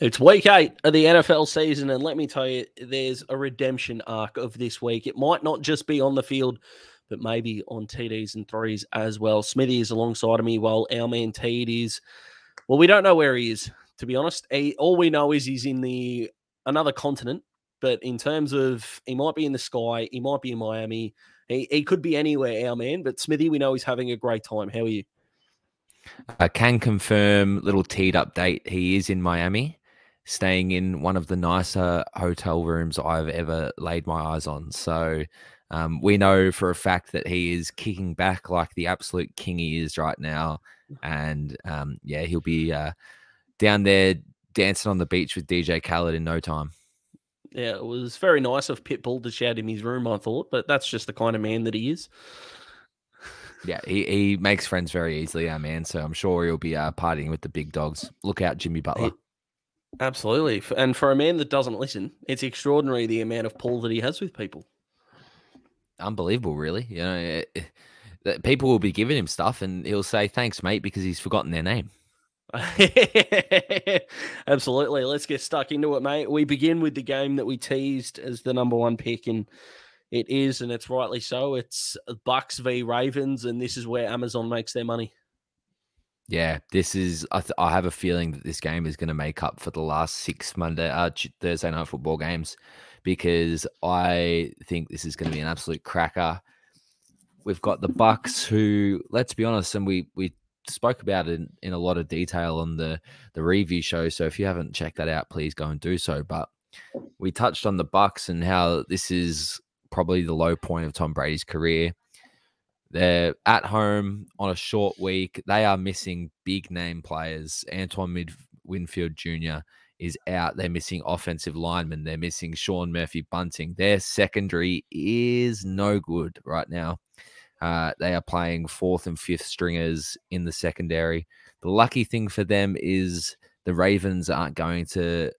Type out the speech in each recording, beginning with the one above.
It's week eight of the NFL season, and let me tell you, there's a redemption arc of this week. It might not just be on the field, but maybe on TDs and threes as well. Smithy is alongside of me while our man Teed is, well, we don't know where he is, to be honest. He, all we know is he's in the another continent, but in terms of he might be in the sky, he might be in Miami, he, he could be anywhere, our man. But Smithy, we know he's having a great time. How are you? I can confirm, little teed update. He is in Miami staying in one of the nicer hotel rooms I've ever laid my eyes on. So um, we know for a fact that he is kicking back like the absolute king he is right now. And um, yeah, he'll be uh, down there dancing on the beach with DJ Khaled in no time. Yeah, it was very nice of Pitbull to shout in his room, I thought, but that's just the kind of man that he is. Yeah, he, he makes friends very easily, our man. So I'm sure he'll be uh, partying with the big dogs. Look out, Jimmy Butler. Absolutely. And for a man that doesn't listen, it's extraordinary the amount of pull that he has with people. Unbelievable, really. You know, it, eh, it, eh, people will be giving him stuff and he'll say, thanks, mate, because he's forgotten their name. Absolutely. Let's get stuck into it, mate. We begin with the game that we teased as the number one pick, and it is, and it's rightly so. It's Bucks v Ravens, and this is where Amazon makes their money. Yeah, this is. I, th- I have a feeling that this game is going to make up for the last six Monday, uh, Thursday night football games, because I think this is going to be an absolute cracker. We've got the Bucks, who, let's be honest, and we we spoke about it in, in a lot of detail on the the review show. So if you haven't checked that out, please go and do so. But we touched on the Bucks and how this is probably the low point of Tom Brady's career. They're at home on a short week. They are missing big name players. Antoine Mid- Winfield Jr. is out. They're missing offensive linemen. They're missing Sean Murphy Bunting. Their secondary is no good right now. Uh, they are playing fourth and fifth stringers in the secondary. The lucky thing for them is the Ravens aren't going to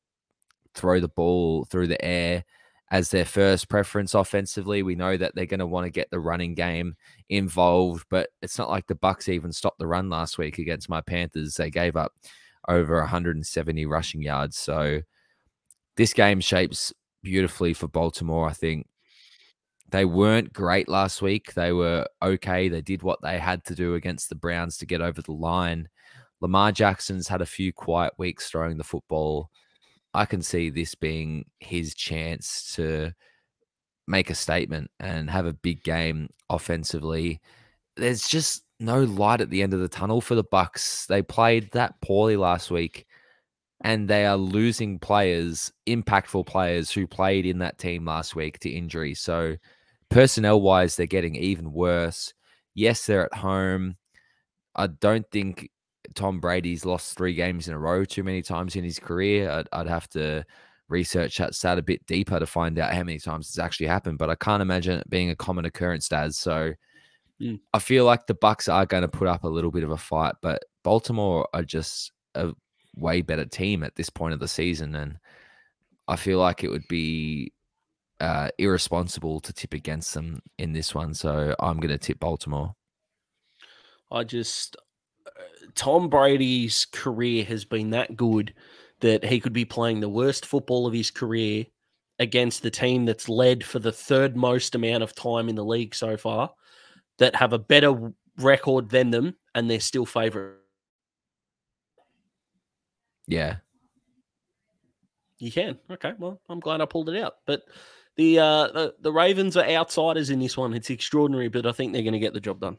throw the ball through the air as their first preference offensively. We know that they're going to want to get the running game involved, but it's not like the Bucks even stopped the run last week against my Panthers. They gave up over 170 rushing yards. So this game shapes beautifully for Baltimore, I think. They weren't great last week. They were okay. They did what they had to do against the Browns to get over the line. Lamar Jackson's had a few quiet weeks throwing the football. I can see this being his chance to make a statement and have a big game offensively. There's just no light at the end of the tunnel for the Bucks. They played that poorly last week and they are losing players, impactful players who played in that team last week to injury. So personnel wise, they're getting even worse. Yes, they're at home. I don't think Tom Brady's lost three games in a row too many times in his career. I'd, I'd have to research that stat a bit deeper to find out how many times it's actually happened, but I can't imagine it being a common occurrence, Daz. So mm. I feel like the Bucks are going to put up a little bit of a fight, but Baltimore are just a way better team at this point of the season, and I feel like it would be uh, irresponsible to tip against them in this one. So I'm going to tip Baltimore. I just Tom Brady's career has been that good that he could be playing the worst football of his career against the team that's led for the third most amount of time in the league so far, that have a better record than them, and they're still favorite. Yeah. You can. Okay. Well, I'm glad I pulled it out. But the uh the, the Ravens are outsiders in this one. It's extraordinary, but I think they're going to get the job done.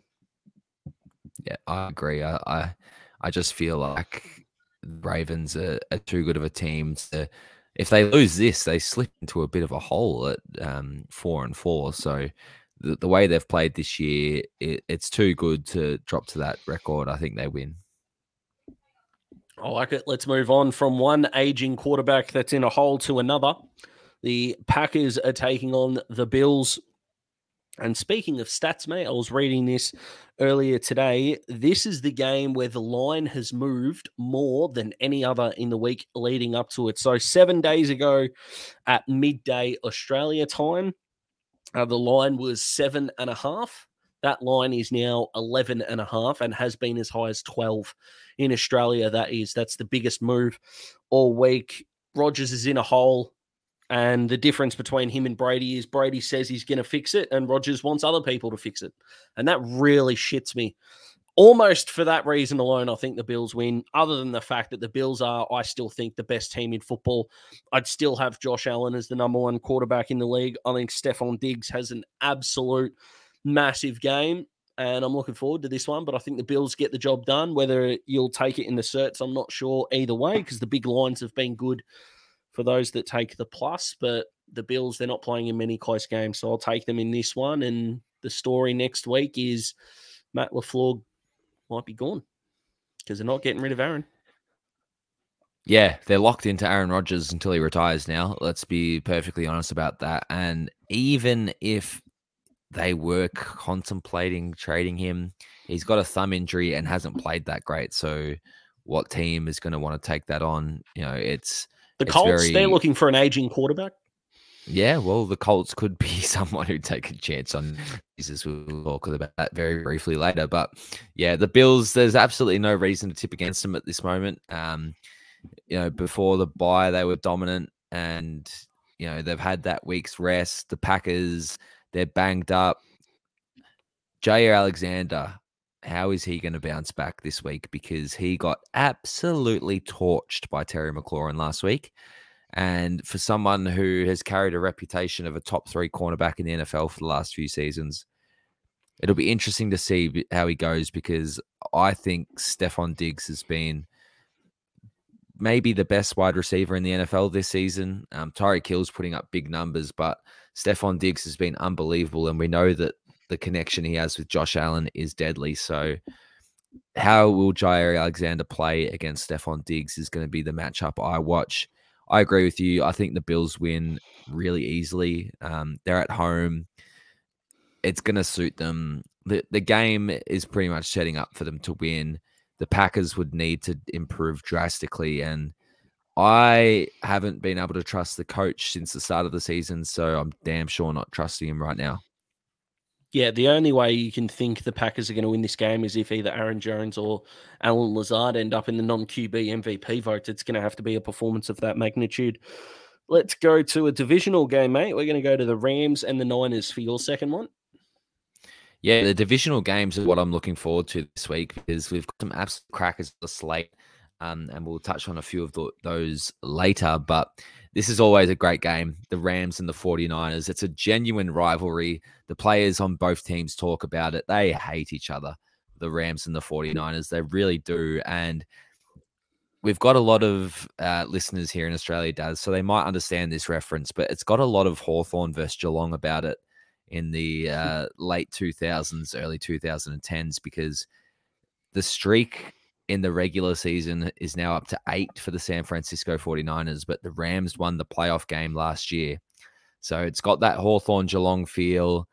Yeah, I agree. I I, I just feel like Ravens are, are, too good of a team to. If they lose this, they slip into a bit of a hole at um, four and four. So the, the way they've played this year, it, it's too good to drop to that record. I think they win. I like it. Let's move on from one aging quarterback that's in a hole to another. The Packers are taking on the Bills. And speaking of stats, mate, I was reading this earlier today. This is the game where the line has moved more than any other in the week leading up to it. So, seven days ago at midday Australia time, uh, the line was seven and a half. That line is now 11 and a half and has been as high as 12 in Australia. That is, that's the biggest move all week. Rodgers is in a hole. And the difference between him and Brady is Brady says he's going to fix it, and Rodgers wants other people to fix it. And that really shits me. Almost for that reason alone, I think the Bills win. Other than the fact that the Bills are, I still think, the best team in football. I'd still have Josh Allen as the number one quarterback in the league. I think Stefon Diggs has an absolute massive game, and I'm looking forward to this one. But I think the Bills get the job done. Whether you'll take it in the certs, I'm not sure either way because the big lines have been good for those that take the plus. But the Bills, they're not playing in many close games, so I'll take them in this one. And the story next week is Matt LaFleur might be gone because they're not getting rid of Aaron. Yeah, they're locked into Aaron Rodgers until he retires now. Let's be perfectly honest about that. And even if they were contemplating trading him, he's got a thumb injury and hasn't played that great. So, what team is going to want to take that on? You know, it's the Colts, very... they're looking for an aging quarterback. Yeah, well, the Colts could be someone who'd take a chance on Jesus. We'll talk about that very briefly later. But yeah, the Bills, there's absolutely no reason to tip against them at this moment. Um, you know, before the bye, they were dominant and, you know, they've had that week's rest. The Packers, they're banged up. Jaire Alexander, how is he going to bounce back this week? Because he got absolutely torched by Terry McLaurin last week. And for someone who has carried a reputation of a top three cornerback in the NFL for the last few seasons, it'll be interesting to see how he goes because I think Stefon Diggs has been maybe the best wide receiver in the NFL this season. Um, Hill's putting up big numbers, but Stefon Diggs has been unbelievable. And we know that the connection he has with Josh Allen is deadly. So, how will Jaire Alexander play against Stefon Diggs is going to be the matchup I watch. I agree with you. I think the Bills win really easily. Um, they're at home. It's going to suit them. The, the game is pretty much setting up for them to win. The Packers would need to improve drastically. And I haven't been able to trust the coach since the start of the season. So I'm damn sure not trusting him right now. Yeah, the only way you can think the Packers are going to win this game is if either Aaron Jones or Allen Lazard end up in the non QB MVP vote. It's going to have to be a performance of that magnitude. Let's go to a divisional game, mate. We're going to go to the Rams and the Niners for your second one. Yeah, the divisional games are what I'm looking forward to this week because we've got some absolute crackers on the slate, um, and we'll touch on a few of the, those later. But this is always a great game, the Rams and the 49ers. It's a genuine rivalry. The players on both teams talk about it. They hate each other, the Rams and the 49ers. They really do. And we've got a lot of uh, listeners here in Australia, does so they might understand this reference, but it's got a lot of Hawthorn versus Geelong about it in the uh, late 2000s, early 2010s, because the streak in the regular season is now up to eight for the San Francisco 49ers, but the Rams won the playoff game last year. So it's got that Hawthorn Geelong feel.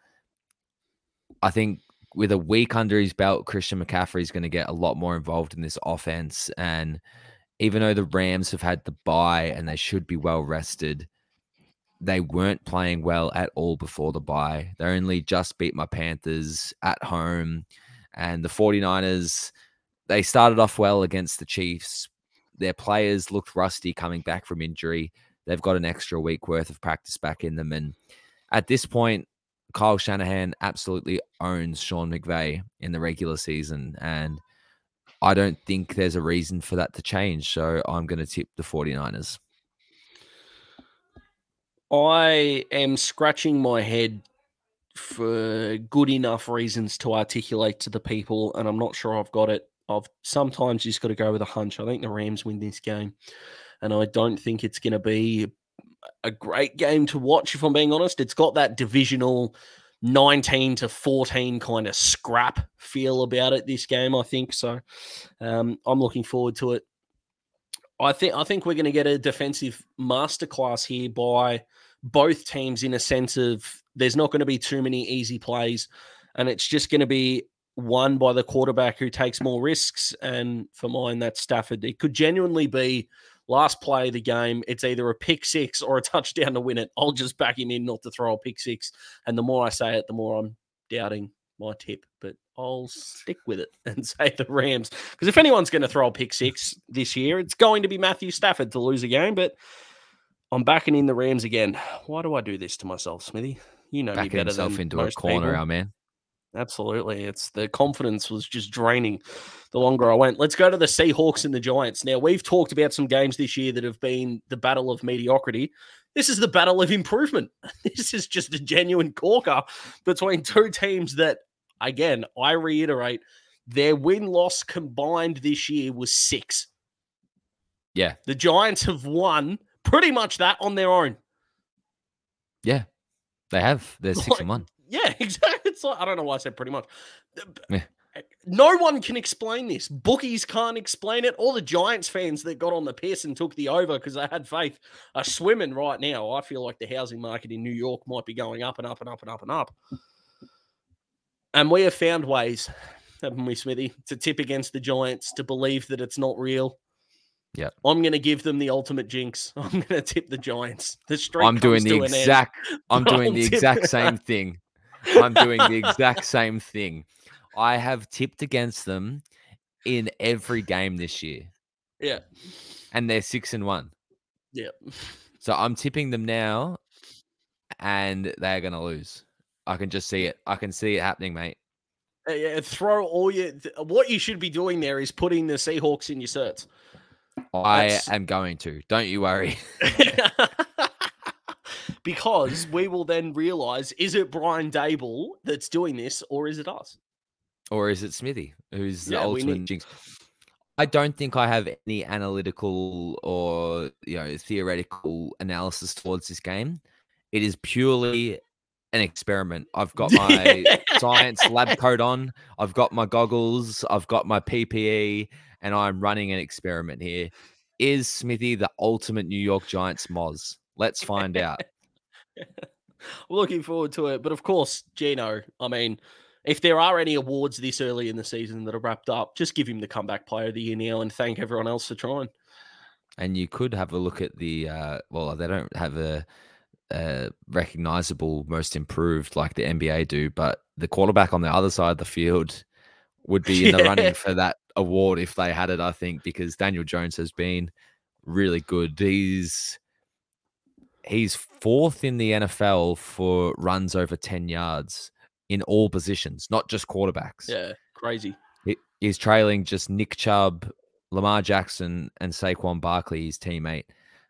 I think with a week under his belt, Christian McCaffrey is going to get a lot more involved in this offense. And even though the Rams have had the bye and they should be well rested, they weren't playing well at all before the bye. They only just beat my Panthers at home. And the 49ers they started off well against the Chiefs. Their players looked rusty coming back from injury. They've got an extra week worth of practice back in them. And at this point, Kyle Shanahan absolutely owns Sean McVay in the regular season. And I don't think there's a reason for that to change. So I'm going to tip the 49ers. I am scratching my head for good enough reasons to articulate to the people, and I'm not sure I've got it I've sometimes just got to go with a hunch. I think the Rams win this game, and I don't think it's going to be a great game to watch. If I'm being honest, it's got that divisional 19 to 14 kind of scrap feel about it. This game, I think so. Um, I'm looking forward to it. I think I think we're going to get a defensive masterclass here by both teams in a sense of there's not going to be too many easy plays, and it's just going to be won by the quarterback who takes more risks. And for mine, that's Stafford. It could genuinely be last play of the game. It's either a pick six or a touchdown to win it. I'll just back him in not to throw a pick six. And the more I say it, the more I'm doubting my tip, but I'll stick with it and say the Rams. Because if anyone's going to throw a pick six this year, it's going to be Matthew Stafford to lose a game. But I'm backing in the Rams again. Why do I do this to myself, Smithy? You know Backing me better himself than into a corner, people. our man. Absolutely. It's the confidence was just draining the longer I went. Let's go to the Seahawks and the Giants. Now, we've talked about some games this year that have been the battle of mediocrity. This is the battle of improvement. This is just a genuine corker between two teams that, again, I reiterate, their win loss combined this year was six. Yeah. The Giants have won pretty much that on their own. Yeah. They have. They're six Like- and one. Yeah, exactly. It's like, I don't know why I said pretty much. Yeah. Eh, no one can explain this. Bookies can't explain it. All the Giants fans that got on the piss and took the over because they had faith are swimming right now. I feel like the housing market in New York might be going up and up and up and up and up. And we have found ways, haven't we, Smithy, to tip against the Giants, to believe that it's not real. Yeah. I'm going to give them the ultimate jinx. I'm going to tip the Giants. The streak I'm doing the to an end. exact I'm doing I'll the exact same thing. I'm doing the exact same thing. I have tipped against them in every game this year, Yeah. and they're six and one. Yeah. So I'm tipping them now, and they're gonna lose. I can just see it. I can see it happening, mate. Uh, yeah, throw all your. th- What you should be doing there is putting the Seahawks in your certs. I That's- am going to. Don't you worry. because we will then realize is it Brian Daboll that's doing this or is it us? or is it Smithy, who's the Yeah, we ultimate need- jinx? I don't think I have any analytical or you know theoretical analysis towards this game. It is purely an experiment. I've got my science lab coat on. I've got my goggles. I've got my PPE, and I'm running an experiment here. Is Smithy the ultimate New York Giants Moz? Let's find out. Looking forward to it. But of course, Gino, I mean, if there are any awards this early in the season that are wrapped up, just give him the comeback player of the year now and thank everyone else for trying. And you could have a look at the uh, well, they don't have a, a recognizable most improved like the NBA do, but the quarterback on the other side of the field would be in the Yeah. running for that award if they had it. I think because Daniel Jones has been really good. He's he's fourth in the NFL for runs over ten yards in all positions, not just quarterbacks. Yeah, crazy. He- He's trailing just Nick Chubb, Lamar Jackson, and Saquon Barkley, his teammate,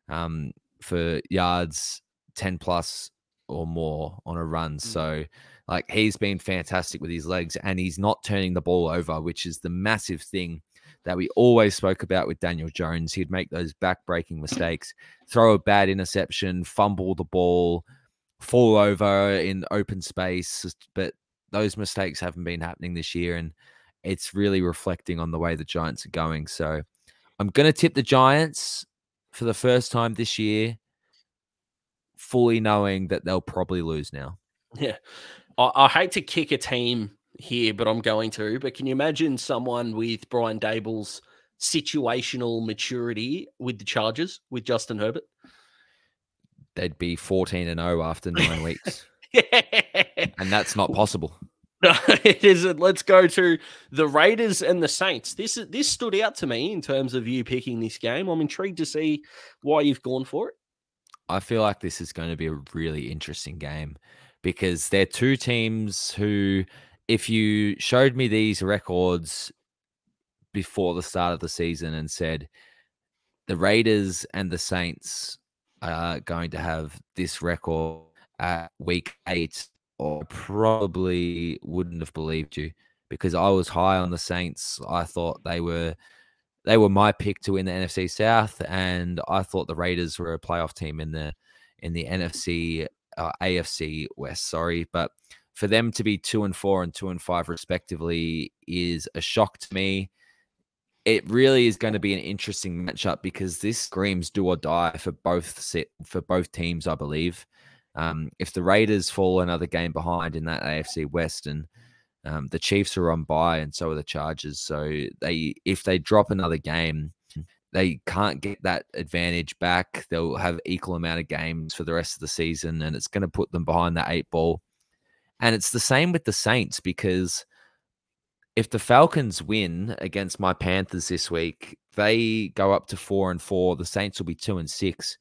um, for yards 10 plus or more on a run. So, like, he's been fantastic with his legs and he's not turning the ball over, which is the massive thing that we always spoke about with Daniel Jones. He'd make those back breaking mistakes, throw a bad interception, fumble the ball, fall over in open space. But those mistakes haven't been happening this year. And it's really reflecting on the way the Giants are going. So I'm going to tip the Giants for the first time this year, fully knowing that they'll probably lose now. Yeah. I, I hate to kick a team here, but I'm going to. But can you imagine someone with Brian Daboll's situational maturity with the Chargers, with Justin Herbert? They'd be 14 and 0 after nine weeks, Yeah. and that's not possible. No, it isn't. Let's go to the Raiders and the Saints. This is this stood out to me in terms of you picking this game. I'm intrigued to see why you've gone for it. I feel like this is going to be a really interesting game because they're two teams who, if you showed me these records before the start of the season and said the Raiders and the Saints are going to have this record at week eight, I probably wouldn't have believed you because I was high on the Saints. I thought they were they were my pick to win the NFC South, and I thought the Raiders were a playoff team in the in the NFC uh, AFC West. Sorry, but for them to be two and four and two and five respectively is a shock to me. It really is going to be an interesting matchup because this screams do or die for both set for both teams, I believe. Um, if the Raiders fall another game behind in that AFC West and um, the Chiefs are on bye, and so are the Chargers. So they, if they drop another game, they can't get that advantage back. They'll have equal amount of games for the rest of the season, and it's going to put them behind that eight ball. And it's the same with the Saints because if the Falcons win against my Panthers this week, they go up to four and four. The Saints will be two and six,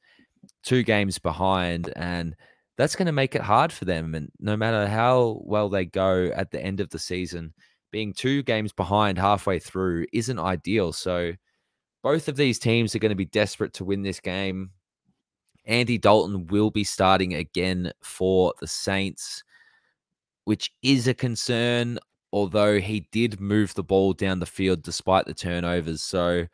two games behind. And that's going to make it hard for them. And no matter how well they go at the end of the season, being two games behind halfway through isn't ideal. So both of these teams are going to be desperate to win this game. Andy Dalton will be starting again for the Saints, which is a concern, although he did move the ball down the field despite the turnovers. So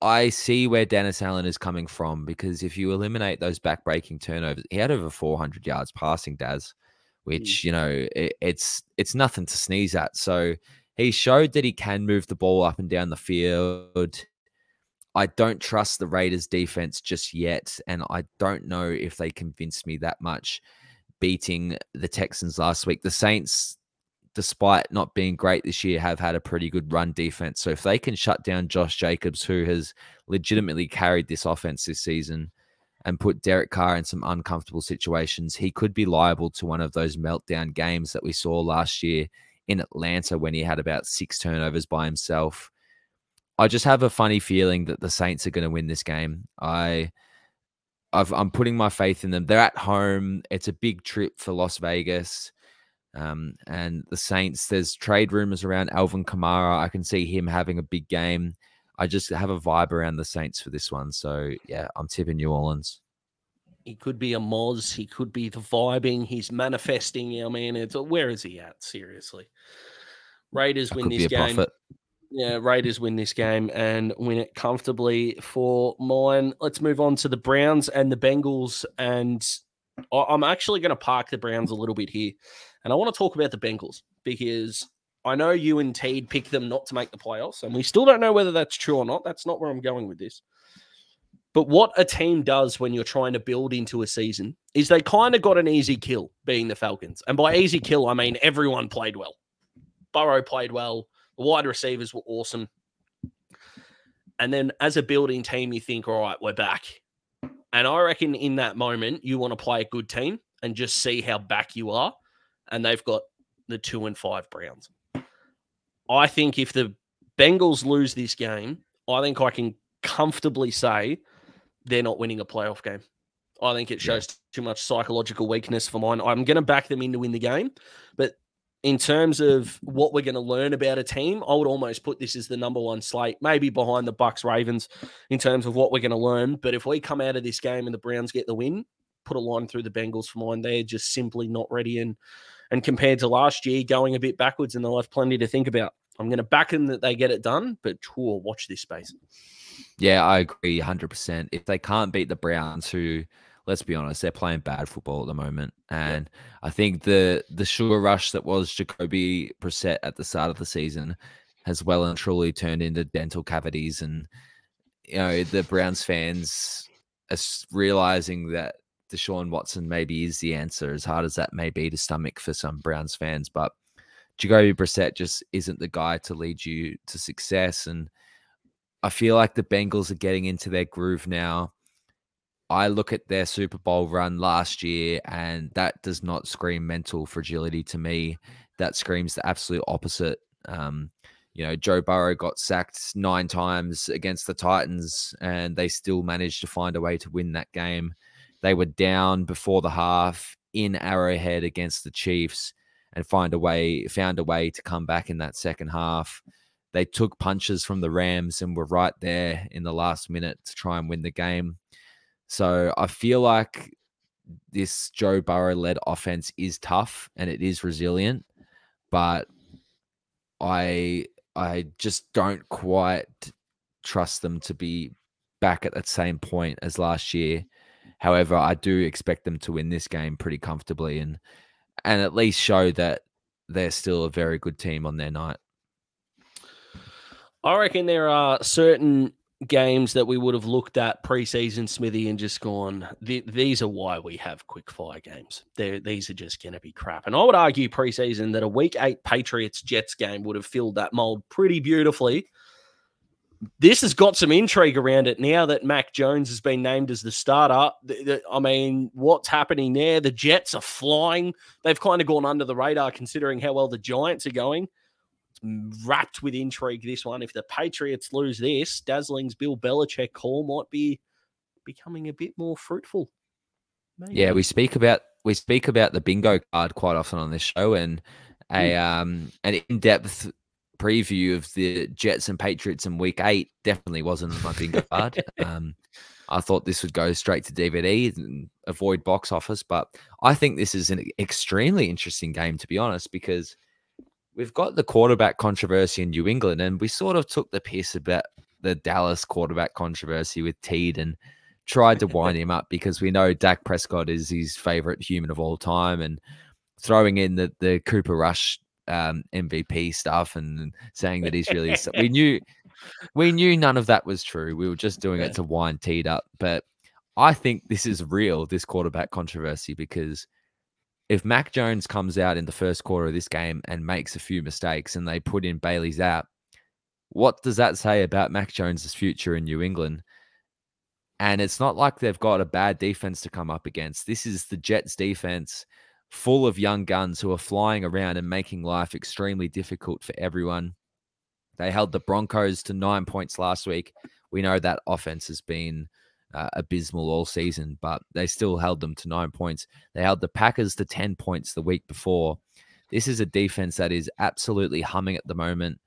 I see where Dennis Allen is coming from because if you eliminate those backbreaking turnovers, he had over 400 yards passing, Daz, which, mm. you know, it, it's it's nothing to sneeze at. So he showed that he can move the ball up and down the field. I don't trust the Raiders defense just yet. And I don't know if they convinced me that much beating the Texans last week. The Saints, despite not being great this year, have had a pretty good run defense. So if they can shut down Josh Jacobs, who has legitimately carried this offense this season, and put Derek Carr in some uncomfortable situations, he could be liable to one of those meltdown games that we saw last year in Atlanta when he had about six turnovers by himself. I just have a funny feeling that the Saints are going to win this game. I i am putting my faith in them. They're at home. It's a big trip for Las Vegas. Um, and the Saints, there's trade rumors around Alvin Kamara. I can see him having a big game. I just have a vibe around the Saints for this one. So, yeah, I'm tipping New Orleans. He could be a Moz. He could be the vibing. He's manifesting. I mean, it's where is he at? Seriously, Raiders win this game. Yeah, Raiders win this game and win it comfortably for mine. Let's move on to the Browns and the Bengals. And I'm actually going to park the Browns a little bit here. And I want to talk about the Bengals because I know you and Teed picked them not to make the playoffs. And we still don't know whether that's true or not. That's not where I'm going with this. But what a team does when you're trying to build into a season is they kind of got an easy kill being the Falcons. And by easy kill, I mean everyone played well. Burrow played well. The wide receivers were awesome. And then as a building team, you think, all right, we're back. And I reckon in that moment, you want to play a good team and just see how back you are. And they've got the two and five Browns. I think if the Bengals lose this game, I think I can comfortably say they're not winning a playoff game. I think it shows yeah. too much psychological weakness for mine. I'm going to back them in to win the game, but in terms of what we're going to learn about a team, I would almost put this as the number one slate, maybe behind the Bucks Ravens in terms of what we're going to learn. But if we come out of this game and the Browns get the win, put a line through the Bengals for mine. They're just simply not ready, and and compared to last year, going a bit backwards, and they'll have plenty to think about. I'm going to back them that they get it done, but tour, watch this space. Yeah, I agree 100%. If they can't beat the Browns, who, let's be honest, they're playing bad football at the moment. And yeah. I think the the sugar rush that was Jacoby Brissett at the start of the season has well and truly turned into dental cavities. And, you know, the Browns fans are realizing that Deshaun Watson maybe is the answer, as hard as that may be to stomach for some Browns fans. But Jacoby Brissett just isn't the guy to lead you to success. And I feel like the Bengals are getting into their groove now. I look at their Super Bowl run last year, and that does not scream mental fragility to me. That screams the absolute opposite. Um, you know, Joe Burrow got sacked nine times against the Titans, and they still managed to find a way to win that game. They were down before the half in Arrowhead against the Chiefs, and find a way found a way to come back in that second half they took punches from the Rams and were right there in the last minute to try and win the game. So I feel like this Joe Burrow led offense is tough and it is resilient, but I I just don't quite trust them to be back at that same point as last year. However, I do expect them to win this game pretty comfortably and and at least show that they're still a very good team on their night. I reckon there are certain games that we would have looked at preseason, Smithy, and just gone, these are why we have quick fire games. They're, these are just going to be crap. And I would argue preseason that a week eight Patriots Jets game would have filled that mold pretty beautifully. this has got some intrigue around it now that Mac Jones has been named as the starter. I mean, what's happening there? The Jets are flying. They've kind of gone under the radar considering how well the Giants are going. Wrapped with intrigue, this one. If the Patriots lose this, Dazzling's Bill Belichick call might be becoming a bit more fruitful. Maybe. Yeah, we speak about we speak about the bingo card quite often on this show, and a mm. um an in depth preview of the Jets and Patriots in Week Eight definitely wasn't my bingo card. Um, I thought this would go straight to DVD and avoid box office, but I think this is an extremely interesting game to be honest because we've got the quarterback controversy in New England, and we sort of took the piss about the Dallas quarterback controversy with Teed and tried to wind him up because we know Dak Prescott is his favorite human of all time, and throwing in the the Cooper Rush um, MVP stuff and saying that he's really we knew we knew none of that was true. We were just doing it to wind Teed up, but I think this is real. This quarterback controversy because if Mac Jones comes out in the first quarter of this game and makes a few mistakes and they put in Bailey's Zappe, what does that say about Mac Jones's future in New England? And it's not like they've got a bad defense to come up against. This is the Jets defense full of young guns who are flying around and making life extremely difficult for everyone. They held the Broncos to nine points last week. We know that offense has been uh, abysmal all season, but they still held them to nine points. They held the Packers to 10 points the week before. This is a defense that is absolutely humming at the moment.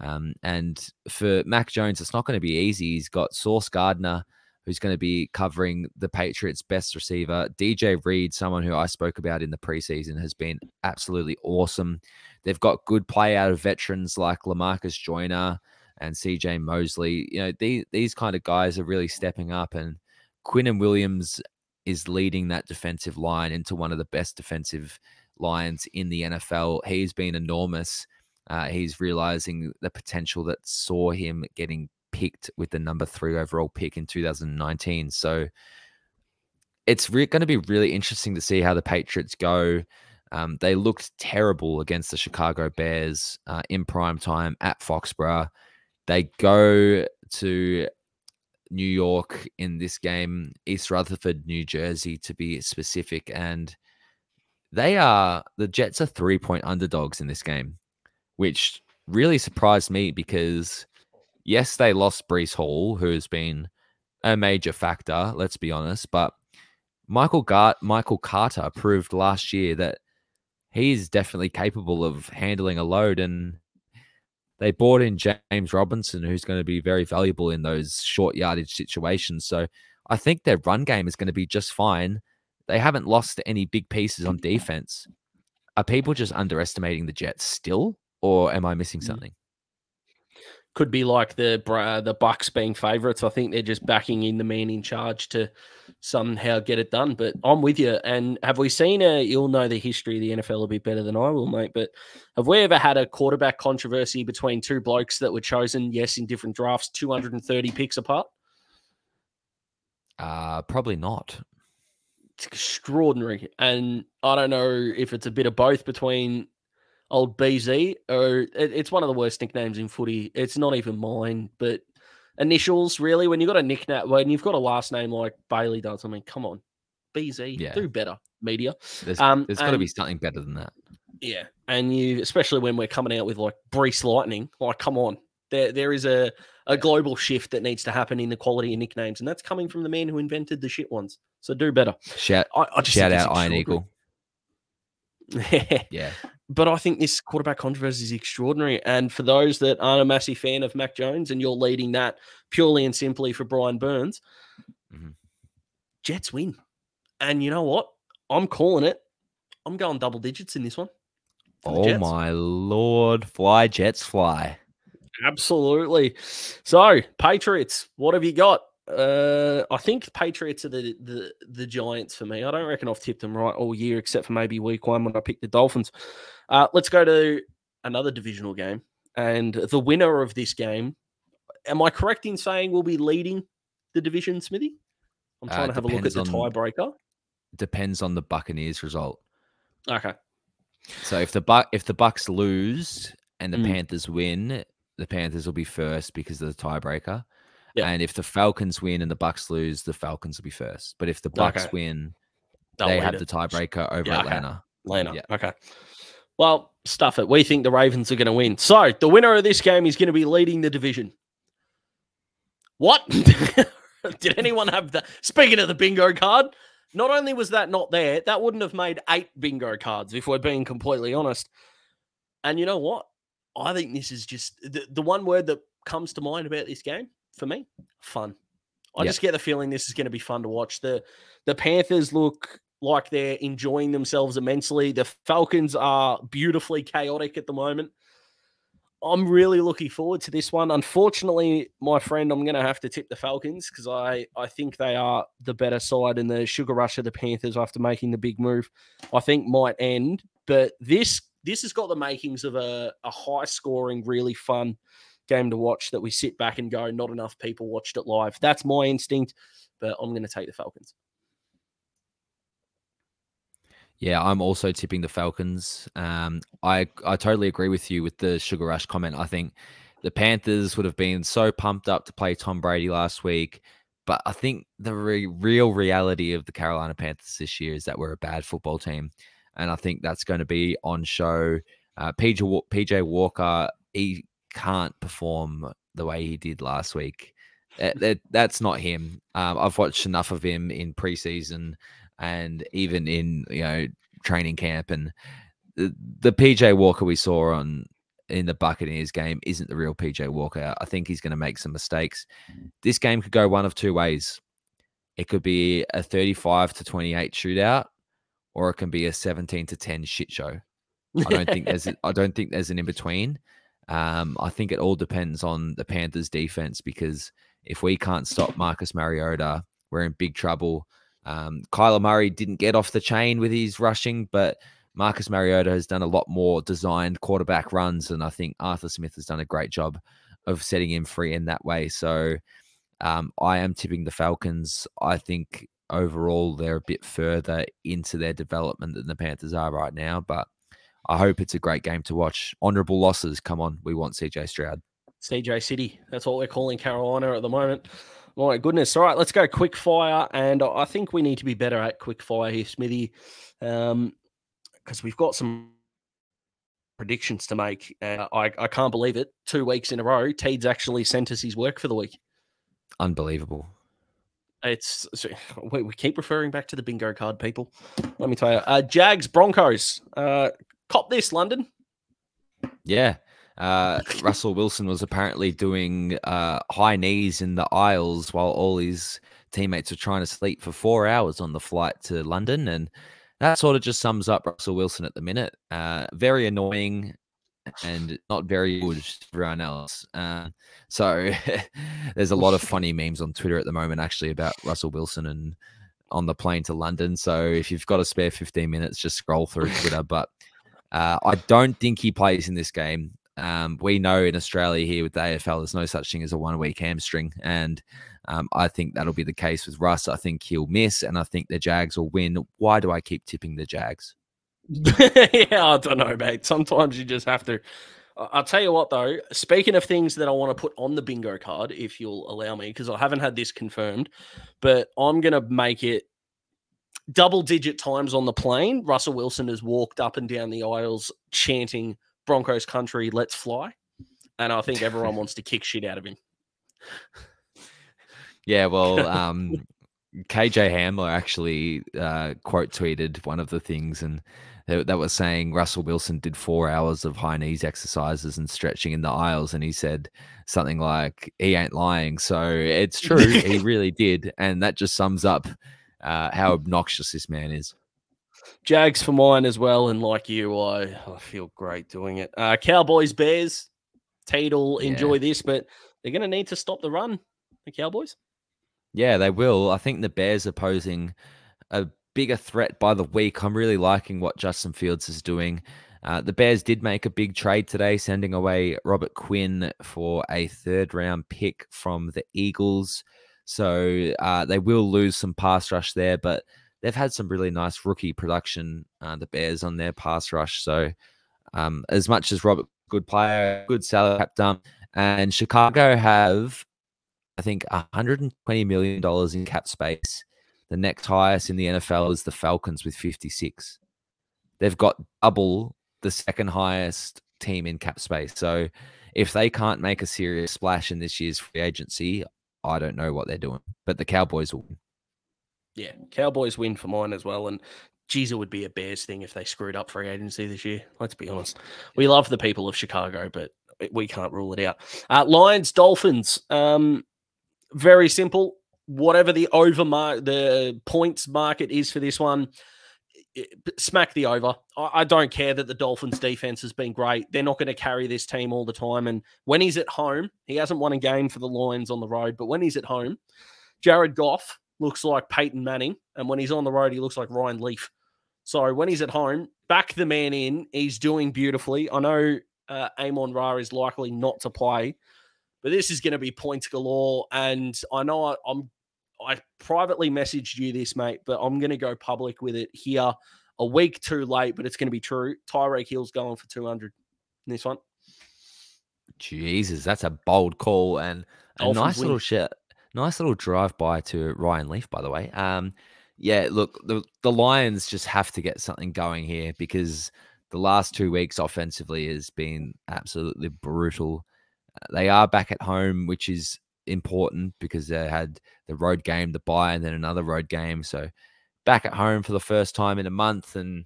Um, and for Mac Jones, it's not going to be easy. He's got Sauce Gardner, who's going to be covering the Patriots' best receiver. DJ Reed, someone who I spoke about in the preseason, has been absolutely awesome. They've got good play out of veterans like Lamarcus Joyner and CJ Mosley. You know, these these kind of guys are really stepping up, and Quinnen Williams is leading that defensive line into one of the best defensive lines in the NFL. He's been enormous. Uh, he's realizing the potential that saw him getting picked with the number three overall pick in 2019. So it's re- going to be really interesting to see how the Patriots go. Um, they looked terrible against the Chicago Bears uh, in prime time at Foxborough. They go to New York in this game, East Rutherford, New Jersey, to be specific. And they are, the Jets are three point underdogs in this game, which really surprised me because, yes, they lost Breece Hall, who's been a major factor, let's be honest. But Michael, Gar- Michael Carter proved last year that he is definitely capable of handling a load. And they brought in James Robinson, who's going to be very valuable in those short yardage situations. So I think their run game is going to be just fine. They haven't lost any big pieces on defense. Are people just underestimating the Jets still, or am I missing mm. something? Could be like the uh, the Bucks being favourites. I think they're just backing in the man in charge to somehow get it done. But I'm with you. And have we seen a? You'll know the history of the NFL a bit better than I will, mate. But have we ever had a quarterback controversy between two blokes that were chosen? Yes, in different drafts, 230 picks apart. Uh, probably not. It's extraordinary, and I don't know if it's a bit of both between old BZ, or it, it's one of the worst nicknames in footy. It's not even mine, but initials really. When you've got a nickname, when you've got a last name like Bailey does, I mean, come on, BZ, yeah. do better, media. There's, um, there's got to be something better than that. Yeah, and you, especially when we're coming out with like Breece Lightning, like, come on, there there is a a global shift that needs to happen in the quality of nicknames, and that's coming from the man who invented the shit ones. So do better. Shout, I, I shout out Iron Eagle. yeah. But I think this quarterback controversy is extraordinary. And for those that aren't a massive fan of Mac Jones and you're leading that purely and simply for Brian Burns, mm-hmm. Jets win. And you know what? I'm calling it. I'm going double digits in this one. Oh my lord. Fly, Jets, fly. Absolutely. So, Patriots, what have you got? Uh, I think Patriots are the, the the Giants for me. I don't reckon I've tipped them right all year, except for maybe week one when I picked the Dolphins. Uh, let's go to another divisional game, and the winner of this game. Am I correct in saying we'll be leading the division, Smithy? I'm trying uh, to have a look at the tiebreaker. Depends on the Buccaneers result. Okay. So if the Buck if the Bucks lose and the mm. Panthers win, the Panthers will be first because of the tiebreaker. Yeah. And if the Falcons win and the Bucks lose, the Falcons will be first. But if the Bucks Okay. win, They'll they have it. the tiebreaker over Yeah, okay. Atlanta. Lena. Yeah. Okay. Well, stuff it. We think the Ravens are going to win. So the winner of this game is going to be leading the division. What? Did anyone have that? Speaking of the bingo card, not only was that not there, that wouldn't have made eight bingo cards if we're being completely honest. And you know what? I think this is just the, the one word that comes to mind about this game for me fun. I Yeah. just get the feeling this is going to be fun to watch. The the Panthers look like they're enjoying themselves immensely. The Falcons are beautifully chaotic at the moment. I'm really looking forward to this one. Unfortunately, my friend, I'm going to have to tip the Falcons because I, I think they are the better side, and the sugar rush of the Panthers after making the big move, I think might end. But this this has got the makings of a, a high scoring, really fun game to watch that we sit back and go, not enough people watched it live. That's my instinct, but I'm going to take the Falcons. Yeah, I'm also tipping the Falcons. Um, I I totally agree with you with the Sugar Rush comment. I think the Panthers would have been so pumped up to play Tom Brady last week, but I think the re- real reality of the Carolina Panthers this year is that we're a bad football team, and I think that's going to be on show. Uh, PJ PJ Walker, he can't perform the way he did last week. That, that- that's not him. Um, I've watched enough of him in preseason and even in you know training camp and the, the PJ Walker we saw on in the Buccaneers game isn't the real PJ Walker. I think he's going to make some mistakes. This game could go one of two ways. It could be a 35 to 28 shootout or it can be a 17 to 10 shit show. I don't think there's a, I don't think there's an in between. Um, I think it all depends on the Panthers defense because if we can't stop Marcus Mariota, we're in big trouble. Um, Kyler Murray didn't get off the chain with his rushing, but Marcus Mariota has done a lot more designed quarterback runs, and I think Arthur Smith has done a great job of setting him free in that way. So um, I am tipping the Falcons. I think overall they're a bit further into their development than the Panthers are right now, but I hope it's a great game to watch. Honorable losses, come on, we want CJ Stroud. CJ City. That's what we're calling Carolina at the moment. My goodness. All right, let's go quick fire. And I think we need to be better at quick fire here, Smithy, because we've got some predictions to make. Uh, I, I can't believe it. Two weeks in a row, Teeds actually sent us his work for the week. Unbelievable. It's we, we keep referring back to the bingo card, people. Let me tell you, uh, Jags Broncos. Uh, cop this, London. Yeah. Uh, Russell Wilson was apparently doing uh, high knees in the aisles while all his teammates were trying to sleep for four hours on the flight to London. And that sort of just sums up Russell Wilson at the minute. Uh, very annoying and not very good to everyone else. Uh, so there's a lot of funny memes on Twitter at the moment, actually, about Russell Wilson and on the plane to London. So if you've got a spare 15 minutes, just scroll through Twitter. But uh, I don't think he plays in this game. Um, we know in Australia here with the AFL, there's no such thing as a one week hamstring. And um, I think that'll be the case with Russ. I think he'll miss, and I think the Jags will win. Why do I keep tipping the Jags? yeah, I don't know, mate. Sometimes you just have to. I'll tell you what, though. Speaking of things that I want to put on the bingo card, if you'll allow me, because I haven't had this confirmed, but I'm going to make it double digit times on the plane. Russell Wilson has walked up and down the aisles chanting Broncos country, let's fly. And I think everyone wants to kick shit out of him. Yeah, well, um, KJ Hamler actually uh, quote tweeted one of the things, and that, that was saying Russell Wilson did four hours of high knees exercises and stretching in the aisles, and he said something like, "He ain't lying." So it's true, he really did, and that just sums up uh, how obnoxious this man is. Jags for mine as well. And like you, I, I feel great doing it. Uh, Cowboys, Bears. Tate will Yeah. enjoy this, but they're going to need to stop the run. The Cowboys. Yeah, they will. I think the Bears are posing a bigger threat by the week. I'm really liking what Justin Fields is doing. Uh, the Bears did make a big trade today, sending away Robert Quinn for a third round pick from the Eagles. So uh, they will lose some pass rush there, but they've had some really nice rookie production, uh, the Bears, on their pass rush. So um, as much as Robert, good player, good salary cap dump, And Chicago have, I think, 120 million dollars in cap space. The next highest in the NFL is the Falcons with 56. They've got double the second highest team in cap space. So if they can't make a serious splash in this year's free agency, I don't know what they're doing. But the Cowboys will win. Yeah, Cowboys win for mine as well. And geez, it would be a Bears thing if they screwed up free agency this year. Let's be honest. We love the people of Chicago, but we can't rule it out. Uh, Lions, Dolphins. Um, very simple. Whatever the over mar- the points market is for this one, smack the over. I, I don't care that the Dolphins defense has been great. They're not going to carry this team all the time. And when he's at home, he hasn't won a game for the Lions on the road, but when he's at home, Jared Goff looks like Peyton Manning. And when he's on the road, he looks like Ryan Leaf. So when he's at home, back the man in. He's doing beautifully. I know uh, Amon Ra is likely not to play, but this is going to be points galore. And I know I, I'm I privately messaged you this, mate, but I'm going to go public with it here. A week too late, but it's going to be true. Tyreek Hill's going for 200 in this one. Jesus, that's a bold call and a Dolphins nice win. little shit. Nice little drive by to Ryan Leaf, by the way. Um, yeah, look, the the Lions just have to get something going here because the last two weeks offensively has been absolutely brutal. Uh, they are back at home, which is important because they had the road game, the bye, and then another road game. So back at home for the first time in a month, and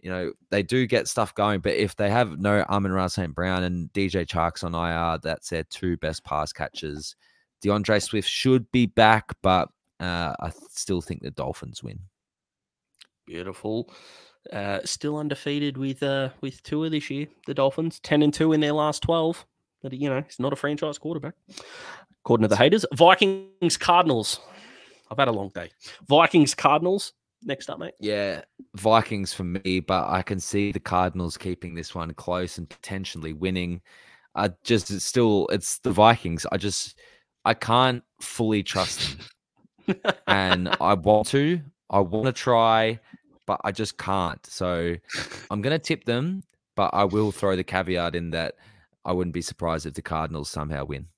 you know they do get stuff going. But if they have no Amon-Ra St. Brown and DJ Chark's on IR, that's their two best pass catchers. D'Andre Swift should be back, but uh, I still think the Dolphins win. Beautiful. Uh, still undefeated with uh, with Tua this year. The Dolphins ten and two in their last twelve. But you know, he's not a franchise quarterback according to the haters. Vikings, Cardinals. I've had a long day. Vikings, Cardinals. Next up, mate. Yeah, Vikings for me, but I can see the Cardinals keeping this one close and potentially winning. I just it's still it's the Vikings. I just I can't fully trust them. and I want to. I want to try, but I just can't. So I'm gonna tip them, but I will throw the caveat in that I wouldn't be surprised if the Cardinals somehow win.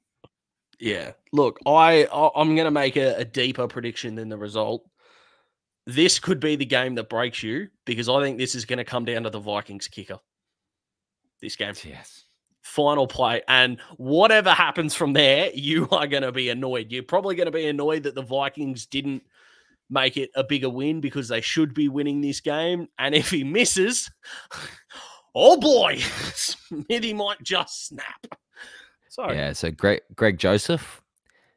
Yeah. Look, I I'm going to make a, a, deeper prediction than the result. This could be the game that breaks you because I think this is going to come down to the Vikings kicker. This game. Yes. Final play. And whatever happens from there, you are going to be annoyed. You're probably going to be annoyed that the Vikings didn't make it a bigger win because they should be winning this game. And if he misses, oh boy, Smithy might just snap. So yeah, so Greg Greg Joseph,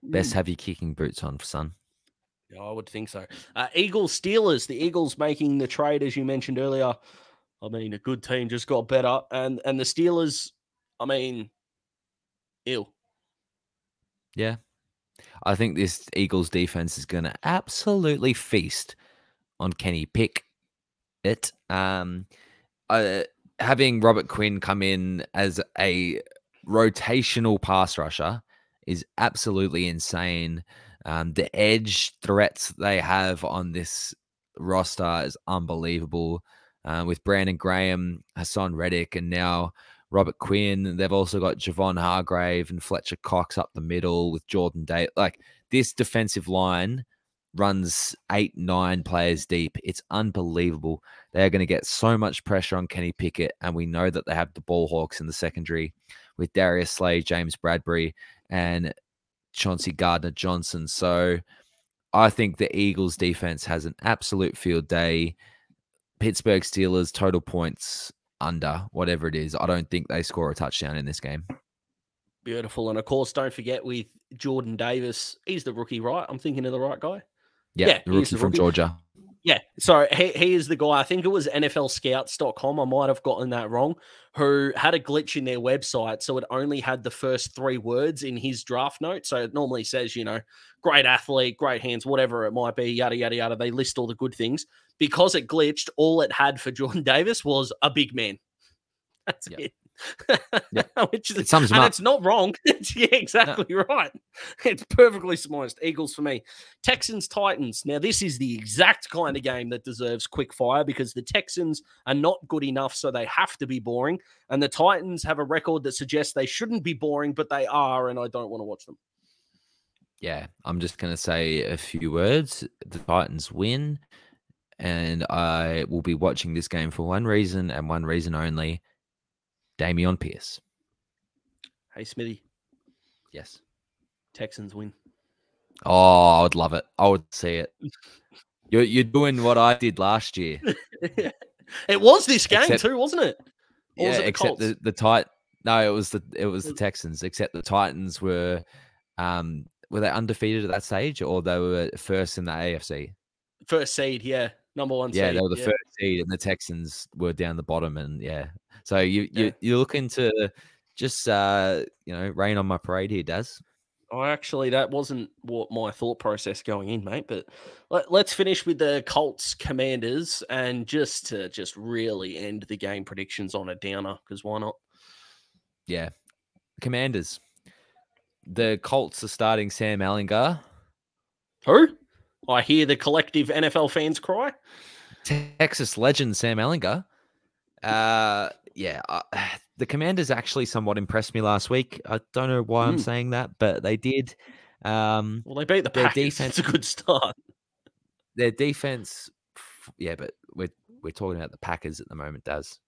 best mm. have your kicking boots on, son. Yeah, I would think so. Uh, Eagles Steelers. The Eagles making the trade as you mentioned earlier. I mean, a good team just got better, and and the Steelers. I mean, ill. Yeah, I think this Eagles defense is going to absolutely feast on Kenny Pick. It um, uh, having Robert Quinn come in as a rotational pass rusher is absolutely insane. Um, the edge threats they have on this roster is unbelievable. Uh, with Brandon Graham, Haason Reddick, and now Robert Quinn. They've also got Javon Hargrave and Fletcher Cox up the middle with Jordan Day. Like this defensive line runs eight, nine players deep. It's unbelievable. They're going to get so much pressure on Kenny Pickett, and we know that they have the ball hawks in the secondary with Darius Slay, James Bradberry, and Chauncey Gardner Johnson. So I think the Eagles defense has an absolute field day. Pittsburgh Steelers total points under whatever it is. I don't think they score a touchdown in this game. Beautiful. And of course, don't forget with Jordan Davis, he's the rookie, right? I'm thinking of the right guy. Yeah, yeah the rookie the from rookie. Georgia. Yeah, so he, he is the guy. I think it was NFLscouts.com. I might have gotten that wrong. Who had a glitch in their website, so it only had the first three words in his draft note. So it normally says, you know, great athlete, great hands, whatever it might be, yada yada yada. They list all the good things. Because it glitched, all it had for Jordan Davis was a big man. That's yep. it. Which is, It sums and it's not wrong. It's- yeah, exactly right. It's perfectly surmised. Eagles for me. Texans Titans. Now this is the exact kind of game that deserves quick fire because the Texans are not good enough, so they have to be boring. And the Titans have a record that suggests they shouldn't be boring, but they are, and I don't want to watch them. Yeah, I'm just going to say a few words. The Titans win, and I will be watching this game for one reason and one reason only Dameon Pierce. Hey Smithy, Yes. Texans win. Oh, I would love it. I would see it. You're, you're doing what I did last year. it was this game Except- too, wasn't it? Or was yeah, it the except Colts? the the tit. No, it was the it was the Texans. Except the Titans were, um, were they undefeated at that stage, or they were first in the AFC? First seed, yeah, number one. Yeah, seed, they were the yeah. first seed, and the Texans were down the bottom, and yeah. So you you Yeah. you're looking to just uh you know rain on my parade here, Daz. Oh, actually, that wasn't what my thought process going in, mate. But let, let's finish with the Colts Commanders, and just to just really end the game predictions on a downer, because why not? Yeah, Commanders. The Colts are starting Sam Ehlinger. Who? I hear the collective NFL fans cry. Texas legend Sam Ehlinger. Uh, yeah, uh, the Commanders actually somewhat impressed me last week. I don't know why I'm Mm. saying that, but they did. Um, Well, they beat the Packers. defense- It's a good start. their defense, yeah, but we're we're talking about the Packers at the moment, does.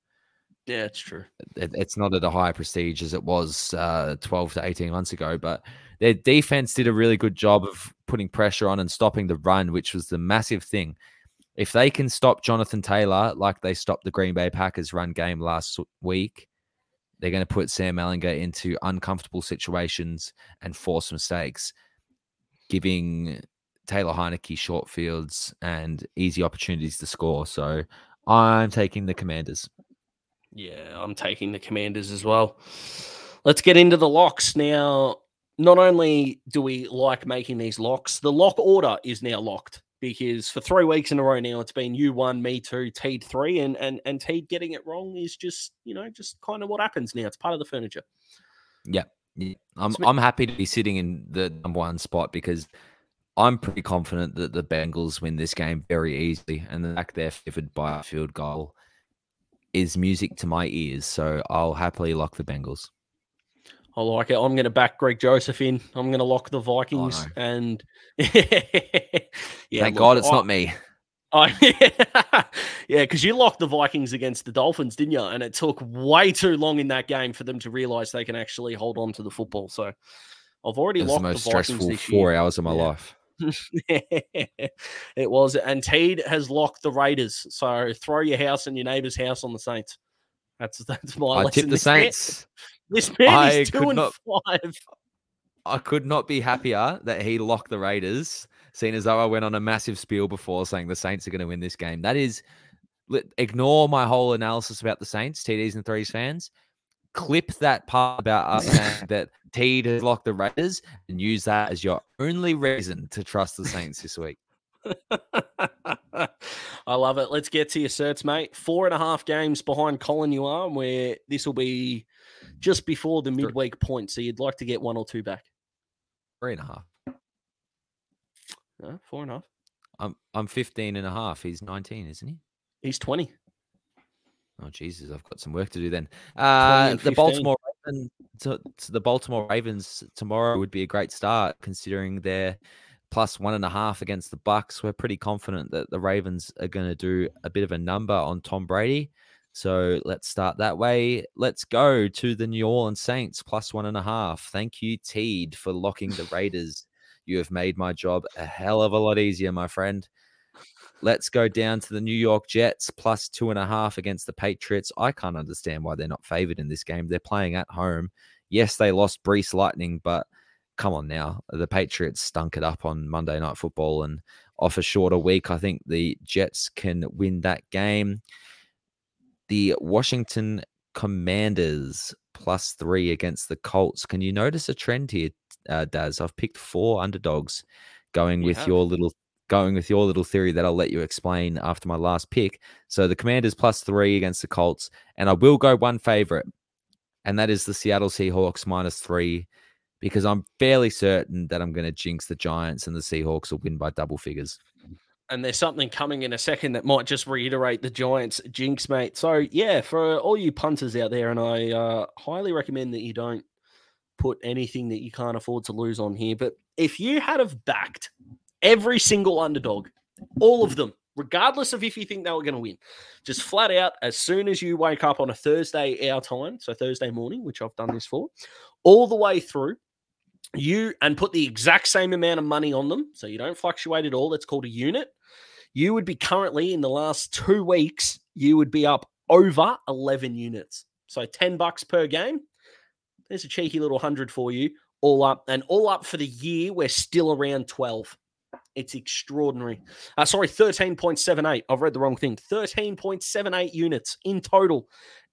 Yeah, it's true. it, it's not at a high prestige as it was uh, 12 to 18 months ago, but their defense did a really good job of putting pressure on and stopping the run, which was the massive thing. If they can stop Jonathan Taylor like they stopped the Green Bay Packers run game last week, they're going to put Sam Ehlinger into uncomfortable situations and force mistakes, giving Taylor Heinicke short fields and easy opportunities to score. So I'm taking the Commanders. Yeah, I'm taking the Commanders as well. Let's get into the locks now. Not only do we like making these locks, the lock order is now locked because for three weeks in a row now, it's been you one, me two, Teed three, and and and Teed getting it wrong is just you know just kind of what happens now. It's part of the furniture. Yeah, I'm Smith- I'm happy to be sitting in the number one spot because I'm pretty confident that the Bengals win this game very easily, and the fact they're favored by a field goal is music to my ears. So I'll happily lock the Bengals. I like it. I'm going to back Greg Joseph in. I'm going to lock the Vikings oh, no. and yeah. Thank look, God it's I- not me. I, yeah, because you locked the Vikings against the Dolphins, didn't you? And it took way too long in that game for them to realize they can actually hold on to the football. So I've already was the locked most the Vikings stressful this four year. hours of my Yeah. life. it was, and Teed has locked the Raiders. So throw your house and your neighbor's house on the Saints. That's that's my I lesson. tipped the Saints. This man I is two and not- five. I could not be happier that he locked the Raiders, seeing as though I went on a massive spiel before saying the Saints are going to win this game. That is, ignore my whole analysis about the Saints, TDs and threes fans. Clip that part about us saying that Teed has locked the Raiders and use that as your only reason to trust the Saints this week. I love it. Let's get to your certs, mate. Four and a half games behind Colin you are, where this will be just before the midweek point. So you'd like to get one or two back. Three and a half. No, four and a half. I'm, I'm 15 and a half. He's 19, isn't he? He's 20. Oh Jesus, I've got some work to do then. Uh, the Baltimore Ravens, to, to the Baltimore Ravens tomorrow would be a great start, considering they're plus one and a half against the Bucks. We're pretty confident that the Ravens are going to do a bit of a number on Tom Brady. So let's start that way. Let's go to the New Orleans Saints plus one and a half. Thank you, Teed, for locking the Raiders. You have made my job a hell of a lot easier, my friend. Let's go down to the New York Jets plus two and a half against the Patriots. I can't understand why they're not favored in this game. They're playing at home. Yes, they lost Brees Lightning, but come on now. The Patriots stunk it up on Monday Night Football and off a shorter week. I think the Jets can win that game. The Washington Commanders plus three against the Colts. Can you notice a trend here, uh, Daz? I've picked four underdogs going You with have. your little going with your little theory that I'll let you explain after my last pick. So the Commanders plus three against the Colts, and I will go one favorite. and that is the Seattle Seahawks minus three, because I'm fairly certain that I'm going to jinx the Giants and the Seahawks will win by double figures. And there's something coming in a second that might just reiterate the Giants jinx, mate. So yeah, for all you punters out there, and I uh, highly recommend that you don't put anything that you can't afford to lose on here. But if you had have backed every single underdog, all of them, regardless of if you think they were going to win, just flat out, as soon as you wake up on a Thursday our time, so Thursday morning, which I've done this for, all the way through, you and put the exact same amount of money on them, so you don't fluctuate at all. That's called a unit. You would be currently in the last two weeks, you would be up over 11 units. So 10 bucks per game. There's a cheeky little hundred for you, all up. And all up for the year, we're still around 12. It's extraordinary. Uh, sorry, 13.78. I've read the wrong thing. 13.78 units in total.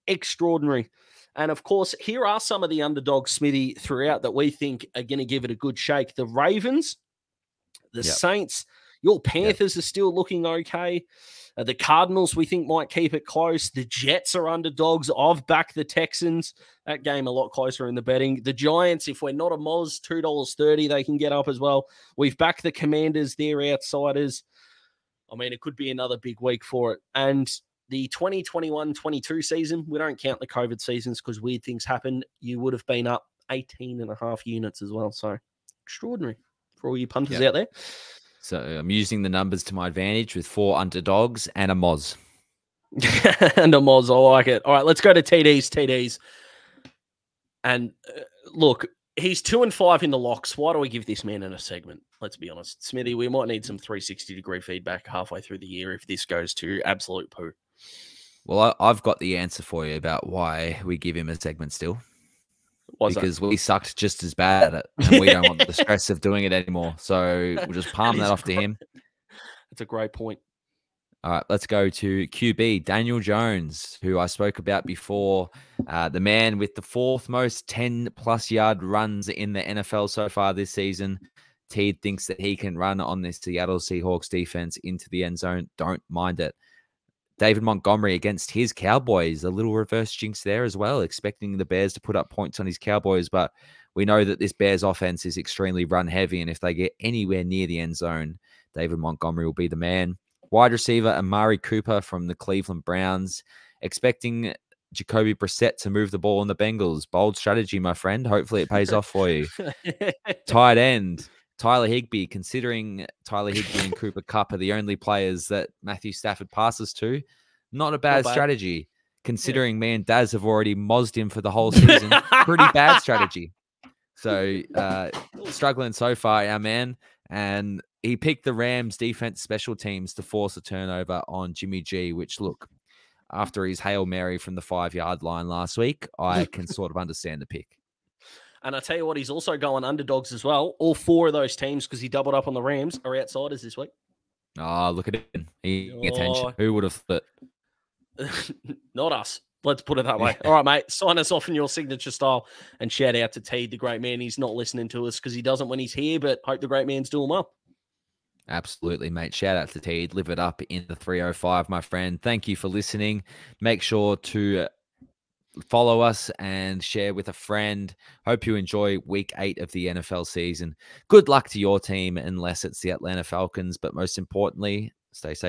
Extraordinary. And of course, here are some of the underdogs, Smithy, throughout that we think are going to give it a good shake. The Ravens, the yep. Saints, your Panthers yep. are still looking okay. Uh, the Cardinals, we think, might keep it close. The Jets are underdogs. I've backed the Texans. That game a lot closer in the betting. The Giants, if we're not a Moz, $2.30, they can get up as well. We've backed the Commanders. They're outsiders. I mean, it could be another big week for it. And the 2021 22 season, we don't count the COVID seasons because weird things happen. You would have been up 18 and a half units as well. So extraordinary for all you punters yep. out there. So I'm using the numbers to my advantage with four underdogs and a Moz. and a Moz. I like it. All right, let's go to TDs. TDs. And uh, look, he's two and five in the locks. Why do we give this man in a segment? Let's be honest. Smithy, we might need some 360 degree feedback halfway through the year if this goes to absolute poo. Well, I, have got the answer for you about why we give him a segment still. What's because that? we sucked just as bad at it, and we don't want the stress of doing it anymore. So we'll just palm that, that off great. to him. That's a great point. All right, let's go to QB Daniel Jones, who I spoke about before. Uh, the man with the fourth most 10 plus yard runs in the NFL so far this season. Teed thinks that he can run on this Seattle Seahawks defense into the end zone. Don't mind it. David Montgomery against his Cowboys, a little reverse jinx there as well, expecting the Bears to put up points on his Cowboys. But we know that this Bears offense is extremely run heavy. And if they get anywhere near the end zone, David Montgomery will be the man. Wide receiver Amari Cooper from the Cleveland Browns, expecting Jacoby Brissett to move the ball on the Bengals. Bold strategy, my friend. Hopefully it pays off for you. Tight end. Tyler Higbee, considering Tyler Higbee and Cooper Cup are the only players that Matthew Stafford passes to, not a bad, bad. strategy. Considering yeah. me and Daz have already mozzed him for the whole season, pretty bad strategy. So uh, struggling so far, our man, and he picked the Rams defense special teams to force a turnover on Jimmy G. Which look, after his hail mary from the five yard line last week, I can sort of understand the pick. And I tell you what, he's also going underdogs as well. All four of those teams, because he doubled up on the Rams, are outsiders this week. Oh, look at him. He oh. attention. Who would have thought? Not us. Let's put it that way. All right, mate. Sign us off in your signature style and shout out to T, the great man. He's not listening to us because he doesn't when he's here, but hope the great man's doing well. Absolutely, mate. Shout out to T. Live it up in the 305, my friend. Thank you for listening. Make sure to follow us and share with a friend. Hope you enjoy week eight of the NFL season. Good luck to your team, unless it's the Atlanta Falcons. But most importantly, stay safe.